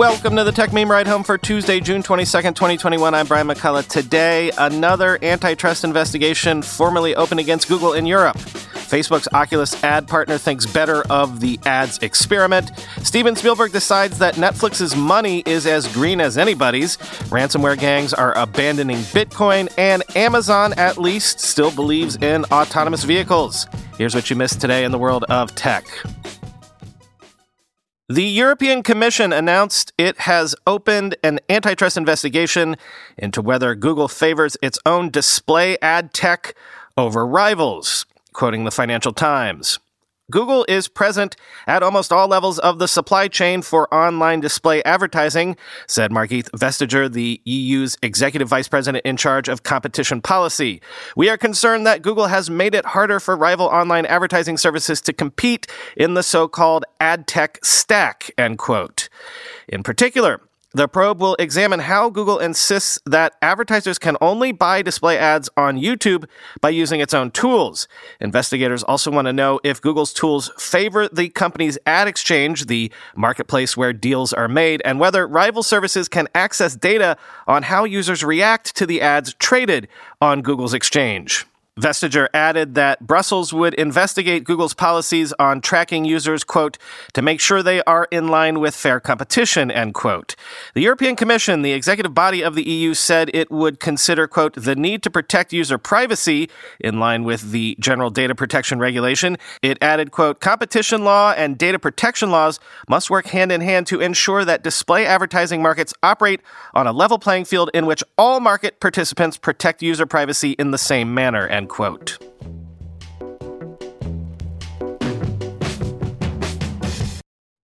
Welcome to the Techmeme Ride Home for Tuesday, June 22nd, 2021. I'm Brian McCullough. Today, another antitrust investigation formally opened against Google in Europe. Facebook's Oculus ad partner thinks better of the ads experiment. Steven Spielberg decides that Netflix's money is as green as anybody's. Ransomware gangs are abandoning Bitcoin, and Amazon, at least, still believes in autonomous vehicles. Here's what you missed today in the world of tech. The European Commission announced it has opened an antitrust investigation into whether Google favors its own display ad tech over rivals, quoting the Financial Times. Google is present at almost all levels of the supply chain for online display advertising, said Margrethe Vestager, the EU's executive vice president in charge of competition policy. We are concerned that Google has made it harder for rival online advertising services to compete in the so-called ad tech stack, end quote. In particular, the probe will examine how Google insists that advertisers can only buy display ads on YouTube by using its own tools. Investigators also want to know if Google's tools favor the company's ad exchange, the marketplace where deals are made, and whether rival services can access data on how users react to the ads traded on Google's exchange. Vestager added that Brussels would investigate Google's policies on tracking users, quote, to make sure they are in line with fair competition, end quote. The European Commission, the executive body of the EU, said it would consider, quote, the need to protect user privacy in line with the General Data Protection Regulation. It added, quote, competition law and data protection laws must work hand in hand to ensure that display advertising markets operate on a level playing field in which all market participants protect user privacy in the same manner, end quote.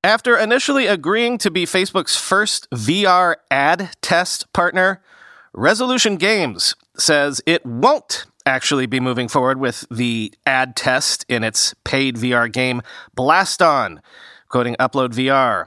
After initially agreeing to be Facebook's first VR ad test partner, Resolution Games says it won't actually be moving forward with the ad test in its paid VR game Blaston, quoting Upload VR.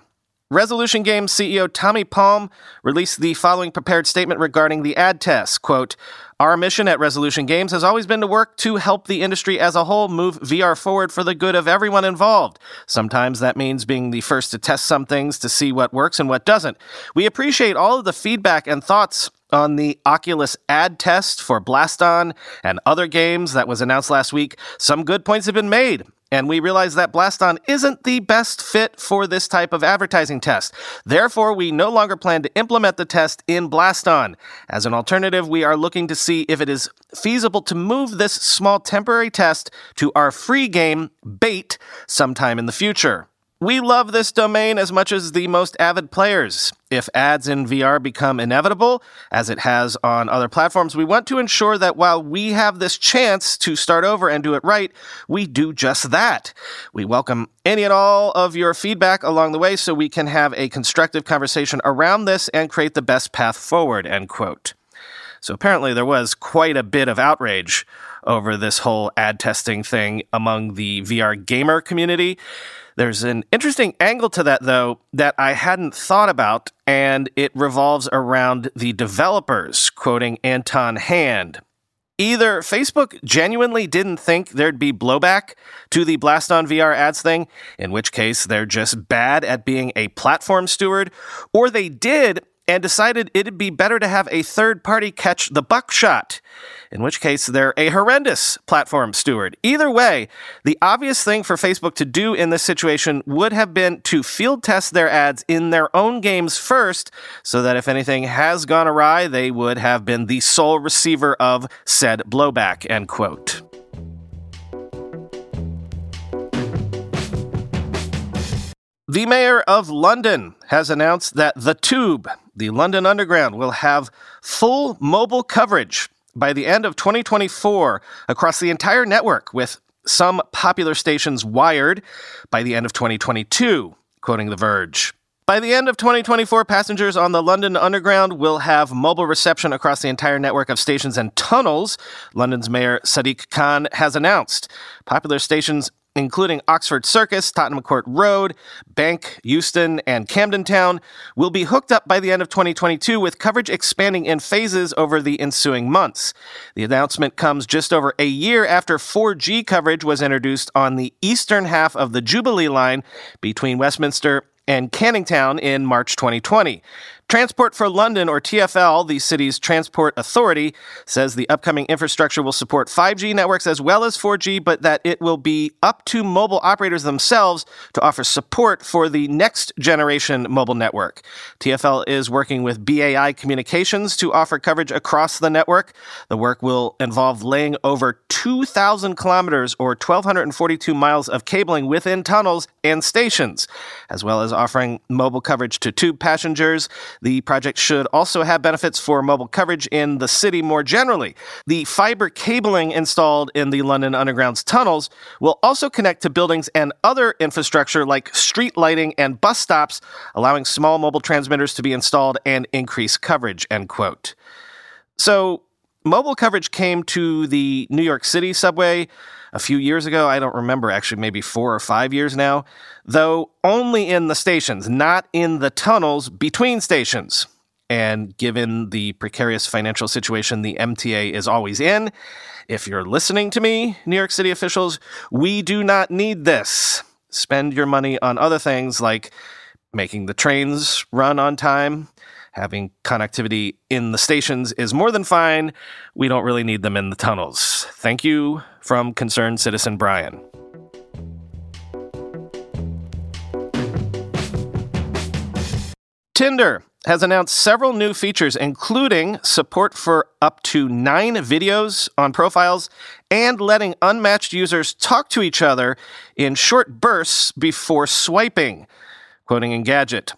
Resolution Games CEO Tommy Palm released the following prepared statement regarding the ad test. Quote, our mission at Resolution Games has always been to work to help the industry as a whole move VR forward for the good of everyone involved. Sometimes that means being the first to test some things to see what works and what doesn't. We appreciate all of the feedback and thoughts on the Oculus ad test for Blaston and other games that was announced last week. Some good points have been made. And we realize that Blaston isn't the best fit for this type of advertising test. Therefore, we no longer plan to implement the test in Blaston. As an alternative, we are looking to see if it is feasible to move this small temporary test to our free game, Bait, sometime in the future. We love this domain as much as the most avid players. If ads in VR become inevitable, as it has on other platforms, we want to ensure that while we have this chance to start over and do it right, we do just that. We welcome any and all of your feedback along the way so we can have a constructive conversation around this and create the best path forward, end quote. So apparently there was quite a bit of outrage over this whole ad testing thing among the VR gamer community. There's an interesting angle to that, though, that I hadn't thought about, and it revolves around the developers, quoting Anton Hand. Either Facebook genuinely didn't think there'd be blowback to the Blaston VR ads thing, in which case they're just bad at being a platform steward, or they did and decided it'd be better to have a third party catch the buckshot, in which case they're a horrendous platform steward. Either way, the obvious thing for Facebook to do in this situation would have been to field test their ads in their own games first, so that if anything has gone awry, they would have been the sole receiver of said blowback, end quote. The mayor of London has announced that The Tube, the London Underground, will have full mobile coverage by the end of 2024 across the entire network, with some popular stations wired by the end of 2022, quoting The Verge. By the end of 2024, passengers on the London Underground will have mobile reception across the entire network of stations and tunnels, London's Mayor Sadiq Khan has announced. Popular stations including Oxford Circus, Tottenham Court Road, Bank, Euston, and Camden Town, will be hooked up by the end of 2022 with coverage expanding in phases over the ensuing months. The announcement comes just over a year after 4G coverage was introduced on the eastern half of the Jubilee line between Westminster and Canning Town in March 2020. Transport for London, or TFL, the city's transport authority, says the upcoming infrastructure will support 5G networks as well as 4G, but that it will be up to mobile operators themselves to offer support for the next generation mobile network. TFL is working with BAI Communications to offer coverage across the network. The work will involve laying over 2,000 kilometers or 1,242 miles of cabling within tunnels and stations, as well as offering mobile coverage to tube passengers. The project should also have benefits for mobile coverage in the city more generally. The fiber cabling installed in the London Underground's tunnels will also connect to buildings and other infrastructure like street lighting and bus stops, allowing small mobile transmitters to be installed and increase coverage, end quote. So, mobile coverage came to the New York City subway a few years ago. I don't remember, actually, maybe four or five years now, though only in the stations, not in the tunnels between stations. And given the precarious financial situation the MTA is always in, if you're listening to me, New York City officials, we do not need this. Spend your money on other things like making the trains run on time, Having connectivity in the stations is more than fine. We don't really need them in the tunnels. Thank you from concerned citizen Brian. Tinder has announced several new features, including support for up to nine videos on profiles and letting unmatched users talk to each other in short bursts before swiping. Quoting Engadget,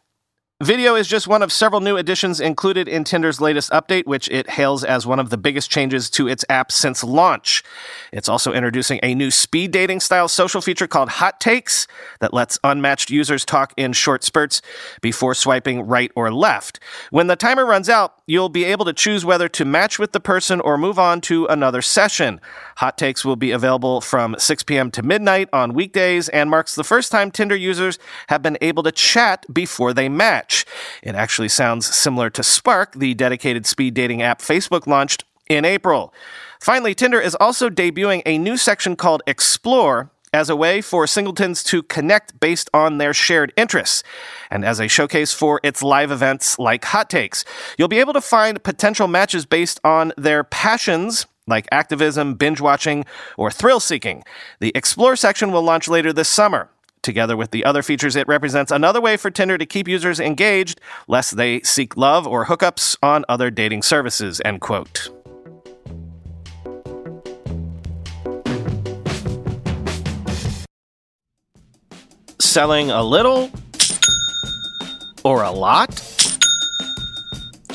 Video is just one of several new additions included in Tinder's latest update, which it hails as one of the biggest changes to its app since launch. It's also introducing a new speed dating style social feature called Hot Takes that lets unmatched users talk in short spurts before swiping right or left. When the timer runs out, you'll be able to choose whether to match with the person or move on to another session. Hot Takes will be available from 6 p.m. to midnight on weekdays and marks the first time Tinder users have been able to chat before they match match. It actually sounds similar to Spark, the dedicated speed dating app Facebook launched in April. Finally, Tinder is also debuting a new section called Explore as a way for singletons to connect based on their shared interests, and as a showcase for its live events like Hot Takes. You'll be able to find potential matches based on their passions. Like activism, binge watching, or thrill seeking. The Explore section will launch later this summer. Together with the other features, it represents another way for Tinder to keep users engaged, lest they seek love or hookups on other dating services, end quote. Selling a little or a lot?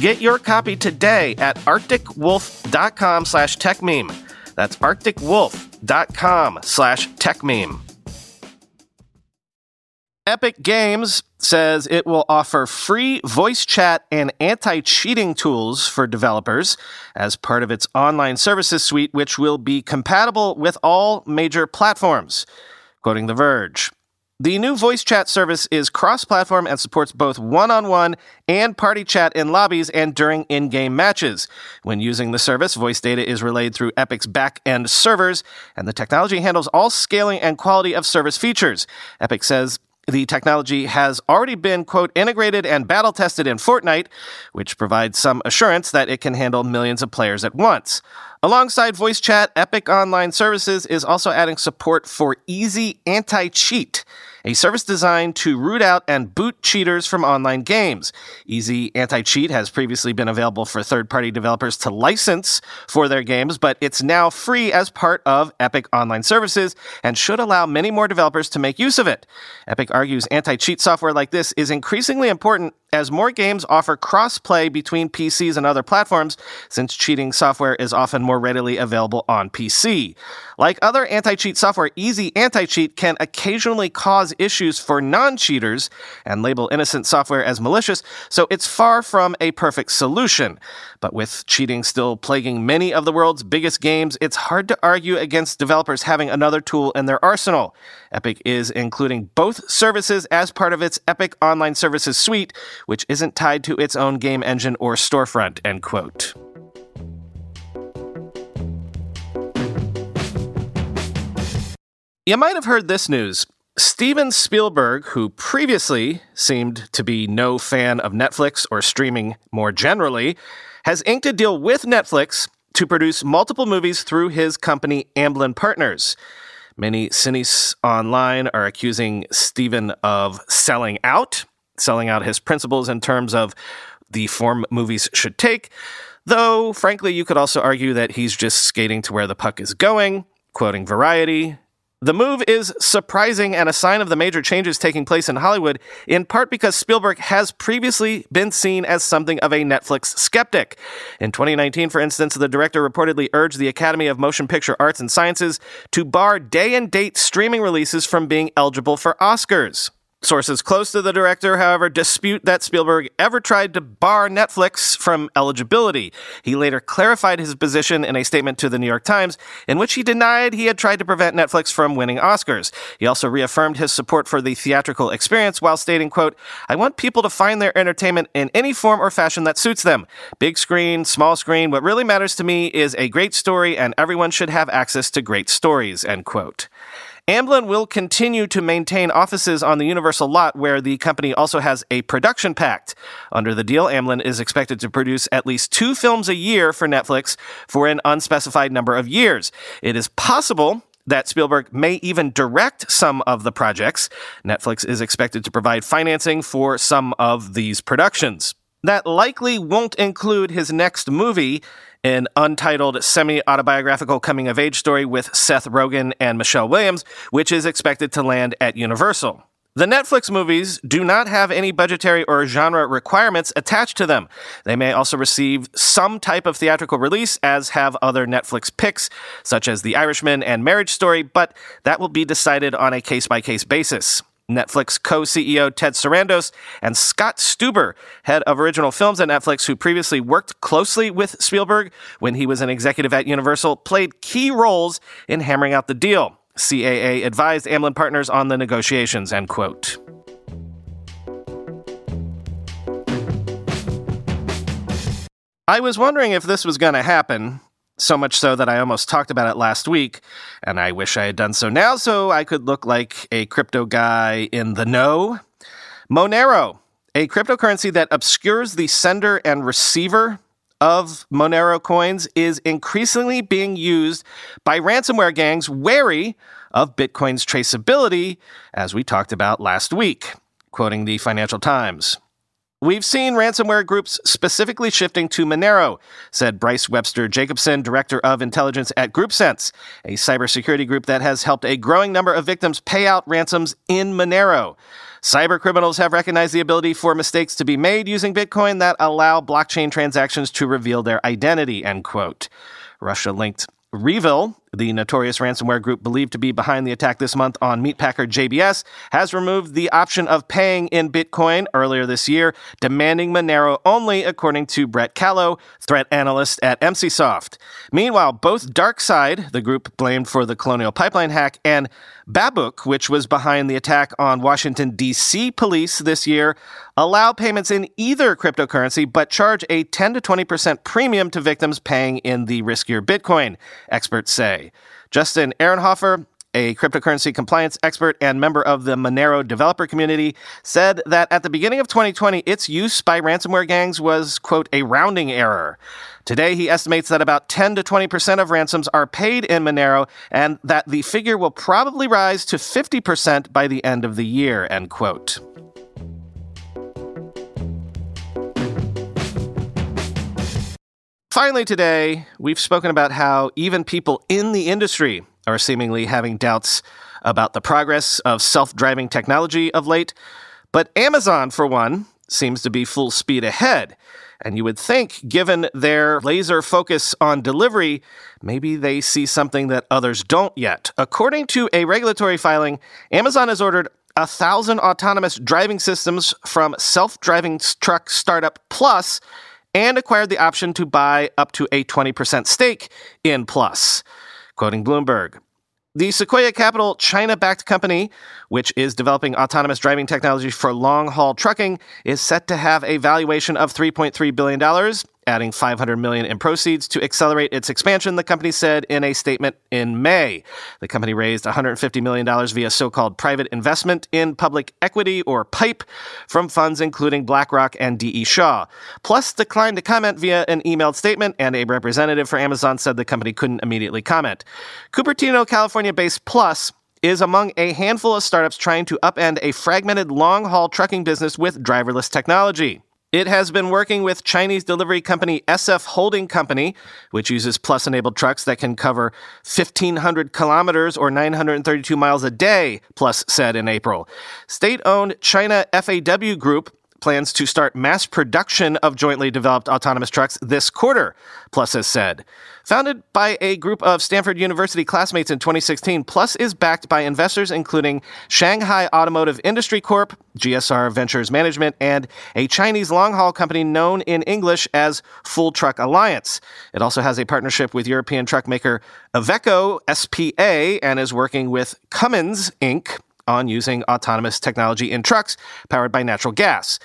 Get your copy today at arcticwolf.com slash techmeme. That's arcticwolf.com slash techmeme. Epic Games says it will offer free voice chat and anti cheating tools for developers as part of its online services suite, which will be compatible with all major platforms. Quoting The Verge. The new voice chat service is cross platform and supports both one on one and party chat in lobbies and during in game matches. When using the service, voice data is relayed through Epic's back end servers, and the technology handles all scaling and quality of service features. Epic says the technology has already been, quote, integrated and battle tested in Fortnite, which provides some assurance that it can handle millions of players at once. Alongside voice chat, Epic Online Services is also adding support for Easy Anti Cheat a service designed to root out and boot cheaters from online games. Easy Anti Cheat has previously been available for third party developers to license for their games, but it's now free as part of Epic Online Services and should allow many more developers to make use of it. Epic argues anti cheat software like this is increasingly important as more games offer cross-play between PCs and other platforms, since cheating software is often more readily available on PC. Like other anti-cheat software, Easy Anti-Cheat can occasionally cause issues for non-cheaters and label innocent software as malicious, so it's far from a perfect solution. But with cheating still plaguing many of the world's biggest games, it's hard to argue against developers having another tool in their arsenal. Epic is including both services as part of its Epic Online Services suite, which isn't tied to its own game engine or storefront, end quote. You might have heard this news. Steven Spielberg, who previously seemed to be no fan of Netflix or streaming more generally, has inked a deal with Netflix to produce multiple movies through his company Amblin Partners. Many cynics online are accusing Steven of selling out selling out his principles in terms of the form movies should take. Though, frankly, you could also argue that he's just skating to where the puck is going, quoting Variety. The move is surprising and a sign of the major changes taking place in Hollywood, in part because Spielberg has previously been seen as something of a Netflix skeptic. In 2019, for instance, the director reportedly urged the Academy of Motion Picture Arts and Sciences to bar day and date streaming releases from being eligible for Oscars. Sources close to the director, however, dispute that Spielberg ever tried to bar Netflix from eligibility. He later clarified his position in a statement to the New York Times, in which he denied he had tried to prevent Netflix from winning Oscars. He also reaffirmed his support for the theatrical experience while stating, quote, I want people to find their entertainment in any form or fashion that suits them. Big screen, small screen, what really matters to me is a great story and everyone should have access to great stories, end quote. Amblin will continue to maintain offices on the Universal lot where the company also has a production pact. Under the deal, Amblin is expected to produce at least two films a year for Netflix for an unspecified number of years. It is possible that Spielberg may even direct some of the projects. Netflix is expected to provide financing for some of these productions. That likely won't include his next movie, an untitled semi autobiographical coming of age story with Seth Rogen and Michelle Williams, which is expected to land at Universal. The Netflix movies do not have any budgetary or genre requirements attached to them. They may also receive some type of theatrical release, as have other Netflix picks, such as The Irishman and Marriage Story, but that will be decided on a case by case basis. Netflix co CEO Ted Sarandos and Scott Stuber, head of original films at Netflix, who previously worked closely with Spielberg when he was an executive at Universal, played key roles in hammering out the deal. CAA advised Amblin Partners on the negotiations, end quote. I was wondering if this was going to happen, so much so that I almost talked about it last week, and I wish I had done so now so I could look like a crypto guy in the know. Monero, a cryptocurrency that obscures the sender and receiver of Monero coins is increasingly being used by ransomware gangs wary of Bitcoin's traceability, as we talked about last week, quoting the Financial Times. We've seen ransomware groups specifically shifting to Monero, said Bryce Webster Jacobson, director of intelligence at GroupSense, a cybersecurity group that has helped a growing number of victims pay out ransoms in Monero. Cyber criminals have recognized the ability for mistakes to be made using Bitcoin that allow blockchain transactions to reveal their identity, end quote. Russia linked REvil, the notorious ransomware group believed to be behind the attack this month on meatpacker JBS, has removed the option of paying in Bitcoin earlier this year, demanding Monero only, according to Brett Callow, threat analyst at Emsisoft. Meanwhile, both DarkSide, the group blamed for the Colonial Pipeline hack, and Babuk, which was behind the attack on Washington, D.C. police this year, allow payments in either cryptocurrency but charge a 10 to 20% premium to victims paying in the riskier Bitcoin, experts say. Justin Ehrenhofer, a cryptocurrency compliance expert and member of the Monero developer community, said that at the beginning of 2020, its use by ransomware gangs was, quote, a rounding error. Today, he estimates that about 10 to 20% of ransoms are paid in Monero and that the figure will probably rise to 50% by the end of the year, end quote. Finally, today, we've spoken about how even people in the industry are seemingly having doubts about the progress of self driving technology of late. But Amazon, for one, seems to be full speed ahead. And you would think, given their laser focus on delivery, maybe they see something that others don't yet. According to a regulatory filing, Amazon has ordered a thousand autonomous driving systems from self driving truck startup Plus and acquired the option to buy up to a 20% stake in Plus. Quoting Bloomberg, the Sequoia Capital China backed company, which is developing autonomous driving technology for long haul trucking, is set to have a valuation of $3.3 billion adding 500 million in proceeds to accelerate its expansion, the company said in a statement in May. The company raised $150 million via so-called private investment in public equity or PIPE from funds including BlackRock and DE Shaw. Plus declined to comment via an emailed statement and a representative for Amazon said the company couldn't immediately comment. Cupertino, California-based Plus is among a handful of startups trying to upend a fragmented long haul trucking business with driverless technology. It has been working with Chinese delivery company SF Holding Company, which uses Plus enabled trucks that can cover 1,500 kilometers or 932 miles a day, Plus said in April. State owned China FAW Group plans to start mass production of jointly developed autonomous trucks this quarter, Plus has said. Founded by a group of Stanford University classmates in 2016, Plus is backed by investors including Shanghai Automotive Industry Corp, GSR Ventures Management, and a Chinese long haul company known in English as Full Truck Alliance. It also has a partnership with European truck maker Iveco SPA and is working with Cummins Inc on using autonomous technology in trucks powered by natural gas.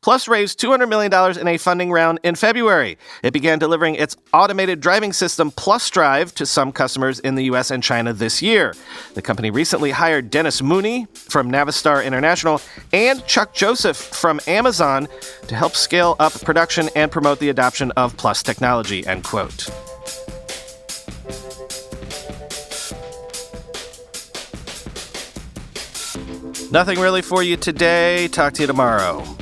Plus raised $200 million in a funding round in February. It began delivering its automated driving system Plus Drive to some customers in the US and China this year. The company recently hired Dennis Mooney from Navistar International and Chuck Joseph from Amazon to help scale up production and promote the adoption of Plus technology, end quote. Nothing really for you today. Talk to you tomorrow.